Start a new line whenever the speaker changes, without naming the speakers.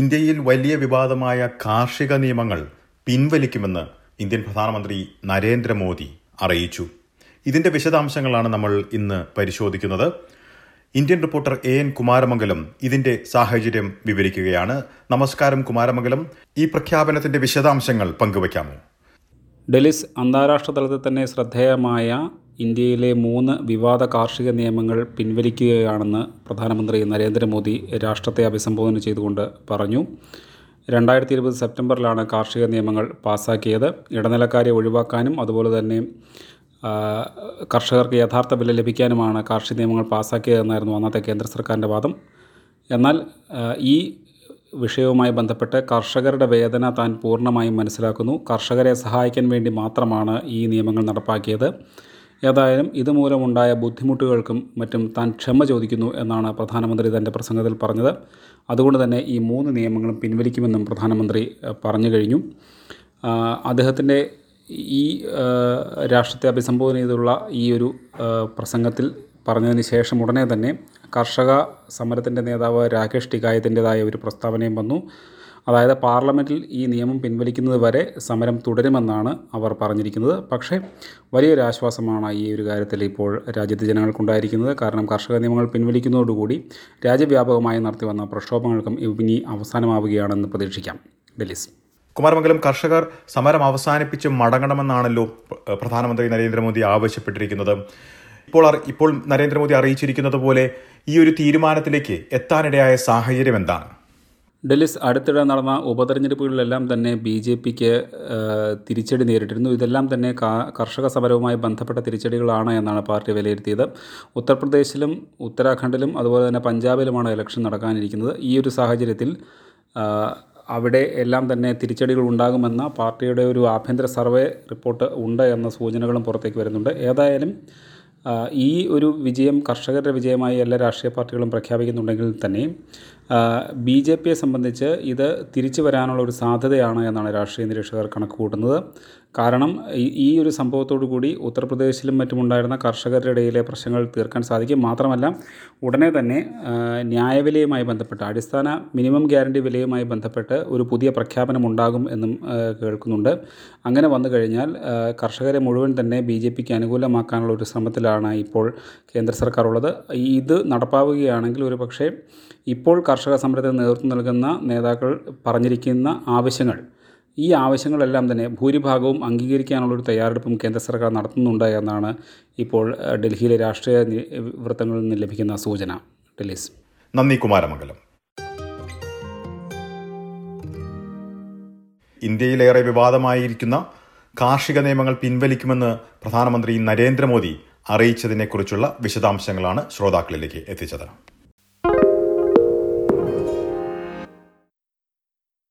ഇന്ത്യയിൽ വലിയ വിവാദമായ കാർഷിക നിയമങ്ങൾ പിൻവലിക്കുമെന്ന് ഇന്ത്യൻ പ്രധാനമന്ത്രി നരേന്ദ്രമോദി അറിയിച്ചു ഇതിന്റെ വിശദാംശങ്ങളാണ് നമ്മൾ ഇന്ന് പരിശോധിക്കുന്നത് Indian reporter A N Kumaramangalam ഇതിന്റെ സാഹചര്യം വിവരിക്കുകയാണ് നമസ്കാരം കുമാരമംഗലം ഈ പ്രഖ്യാപനത്തിന്റെ വിശദാംശങ്ങൾ പങ്കുവയ്ക്കാമോ ഡെലിസ്
അന്താരാഷ്ട്ര തലത്തിൽ തന്നെ ശ്രദ്ധേയമായ ഇന്ത്യയിലെ മൂന്ന് വിവാദ കാർഷിക നിയമങ്ങൾ പിൻവലിക്കുകയാണെന്ന് പ്രധാനമന്ത്രി നരേന്ദ്രമോദി രാഷ്ട്രത്തെ അഭിസംബോധന ചെയ്തുകൊണ്ട് പറഞ്ഞു രണ്ടായിരത്തി ഇരുപത് സെപ്റ്റംബറിലാണ് കാർഷിക നിയമങ്ങൾ പാസാക്കിയത് ഇടനിലക്കാരെ ഒഴിവാക്കാനും അതുപോലെ തന്നെ കർഷകർക്ക് യഥാർത്ഥ വില ലഭിക്കാനുമാണ് കാർഷിക നിയമങ്ങൾ പാസാക്കിയതെന്നായിരുന്നു അന്നത്തെ കേന്ദ്ര സർക്കാരിൻ്റെ വാദം എന്നാൽ ഈ വിഷയവുമായി ബന്ധപ്പെട്ട് കർഷകരുടെ വേദന താൻ പൂർണ്ണമായും മനസ്സിലാക്കുന്നു കർഷകരെ സഹായിക്കാൻ വേണ്ടി മാത്രമാണ് ഈ നിയമങ്ങൾ നടപ്പാക്കിയത് ഏതായാലും ഇതുമൂലമുണ്ടായ ബുദ്ധിമുട്ടുകൾക്കും മറ്റും താൻ ക്ഷമ ചോദിക്കുന്നു എന്നാണ് പ്രധാനമന്ത്രി തൻ്റെ പ്രസംഗത്തിൽ പറഞ്ഞത് അതുകൊണ്ട് തന്നെ ഈ മൂന്ന് നിയമങ്ങളും പിൻവലിക്കുമെന്നും പ്രധാനമന്ത്രി പറഞ്ഞു കഴിഞ്ഞു അദ്ദേഹത്തിൻ്റെ ഈ രാഷ്ട്രത്തെ അഭിസംബോധന ചെയ്തുള്ള ഈ ഒരു പ്രസംഗത്തിൽ പറഞ്ഞതിന് ശേഷം ഉടനെ തന്നെ കർഷക സമരത്തിൻ്റെ നേതാവ് രാകേഷ് ടിക്കായത്തിൻ്റെതായ ഒരു പ്രസ്താവനയും വന്നു അതായത് പാർലമെൻറ്റിൽ ഈ നിയമം പിൻവലിക്കുന്നത് വരെ സമരം തുടരുമെന്നാണ് അവർ പറഞ്ഞിരിക്കുന്നത് പക്ഷേ വലിയൊരു ആശ്വാസമാണ് ഈ ഒരു കാര്യത്തിൽ ഇപ്പോൾ രാജ്യത്തെ ജനങ്ങൾക്കുണ്ടായിരിക്കുന്നത് കാരണം കർഷക നിയമങ്ങൾ പിൻവലിക്കുന്നതോടുകൂടി രാജ്യവ്യാപകമായി നടത്തി വന്ന പ്രക്ഷോഭങ്ങൾക്കും ഇനി അവസാനമാവുകയാണെന്ന് പ്രതീക്ഷിക്കാം ഡെലിസ്
കുമാരമംഗലം കർഷകർ സമരം അവസാനിപ്പിച്ച് മടങ്ങണമെന്നാണല്ലോ പ്രധാനമന്ത്രി നരേന്ദ്രമോദി ആവശ്യപ്പെട്ടിരിക്കുന്നത് ഇപ്പോൾ ഇപ്പോൾ നരേന്ദ്രമോദി അറിയിച്ചിരിക്കുന്നത് പോലെ ഈ ഒരു തീരുമാനത്തിലേക്ക് എത്താനിടയായ സാഹചര്യം എന്താണ്
ഡൽഹിസ് അടുത്തിടെ നടന്ന ഉപതെരഞ്ഞെടുപ്പുകളിലെല്ലാം തന്നെ ബി ജെ പിക്ക് തിരിച്ചടി നേരിട്ടിരുന്നു ഇതെല്ലാം തന്നെ കർഷക സമരവുമായി ബന്ധപ്പെട്ട തിരിച്ചടികളാണ് എന്നാണ് പാർട്ടി വിലയിരുത്തിയത് ഉത്തർപ്രദേശിലും ഉത്തരാഖണ്ഡിലും അതുപോലെ തന്നെ പഞ്ചാബിലുമാണ് ഇലക്ഷൻ നടക്കാനിരിക്കുന്നത് ഈ ഒരു സാഹചര്യത്തിൽ അവിടെ എല്ലാം തന്നെ തിരിച്ചടികൾ ഉണ്ടാകുമെന്ന പാർട്ടിയുടെ ഒരു ആഭ്യന്തര സർവേ റിപ്പോർട്ട് ഉണ്ട് എന്ന സൂചനകളും പുറത്തേക്ക് വരുന്നുണ്ട് ഏതായാലും ഈ ഒരു വിജയം കർഷകരുടെ വിജയമായി എല്ലാ രാഷ്ട്രീയ പാർട്ടികളും പ്രഖ്യാപിക്കുന്നുണ്ടെങ്കിൽ തന്നെയും ബി ജെ പിയെ സംബന്ധിച്ച് ഇത് തിരിച്ചു വരാനുള്ള ഒരു സാധ്യതയാണ് എന്നാണ് രാഷ്ട്രീയ നിരീക്ഷകർ കണക്ക് കൂട്ടുന്നത് കാരണം ഈ ഒരു സംഭവത്തോടു കൂടി ഉത്തർപ്രദേശിലും മറ്റുമുണ്ടായിരുന്ന കർഷകരുടെ ഇടയിലെ പ്രശ്നങ്ങൾ തീർക്കാൻ സാധിക്കും മാത്രമല്ല ഉടനെ തന്നെ ന്യായവിലയുമായി ബന്ധപ്പെട്ട് അടിസ്ഥാന മിനിമം ഗ്യാരണ്ടി വിലയുമായി ബന്ധപ്പെട്ട് ഒരു പുതിയ പ്രഖ്യാപനം ഉണ്ടാകും എന്നും കേൾക്കുന്നുണ്ട് അങ്ങനെ വന്നു കഴിഞ്ഞാൽ കർഷകരെ മുഴുവൻ തന്നെ ബി ജെ പിക്ക് അനുകൂലമാക്കാനുള്ള ഒരു ശ്രമത്തിലാണ് ഇപ്പോൾ കേന്ദ്ര സർക്കാർ ഉള്ളത് ഇത് നടപ്പാവുകയാണെങ്കിൽ ഒരു പക്ഷേ ഇപ്പോൾ കർഷക സമരത്തിന് നേതൃത്വം നൽകുന്ന നേതാക്കൾ പറഞ്ഞിരിക്കുന്ന ആവശ്യങ്ങൾ ഈ ആവശ്യങ്ങളെല്ലാം തന്നെ ഭൂരിഭാഗവും അംഗീകരിക്കാനുള്ളൊരു തയ്യാറെടുപ്പും കേന്ദ്ര സർക്കാർ നടത്തുന്നുണ്ട് എന്നാണ് ഇപ്പോൾ ഡൽഹിയിലെ രാഷ്ട്രീയ വൃത്തങ്ങളിൽ നിന്ന് ലഭിക്കുന്ന സൂചന ഡെലീസ് നന്ദി കുമാരമംഗലം
ഇന്ത്യയിലേറെ വിവാദമായിരിക്കുന്ന കാർഷിക നിയമങ്ങൾ പിൻവലിക്കുമെന്ന് പ്രധാനമന്ത്രി നരേന്ദ്രമോദി അറിയിച്ചതിനെക്കുറിച്ചുള്ള വിശദാംശങ്ങളാണ് ശ്രോതാക്കളിലേക്ക് എത്തിച്ചത്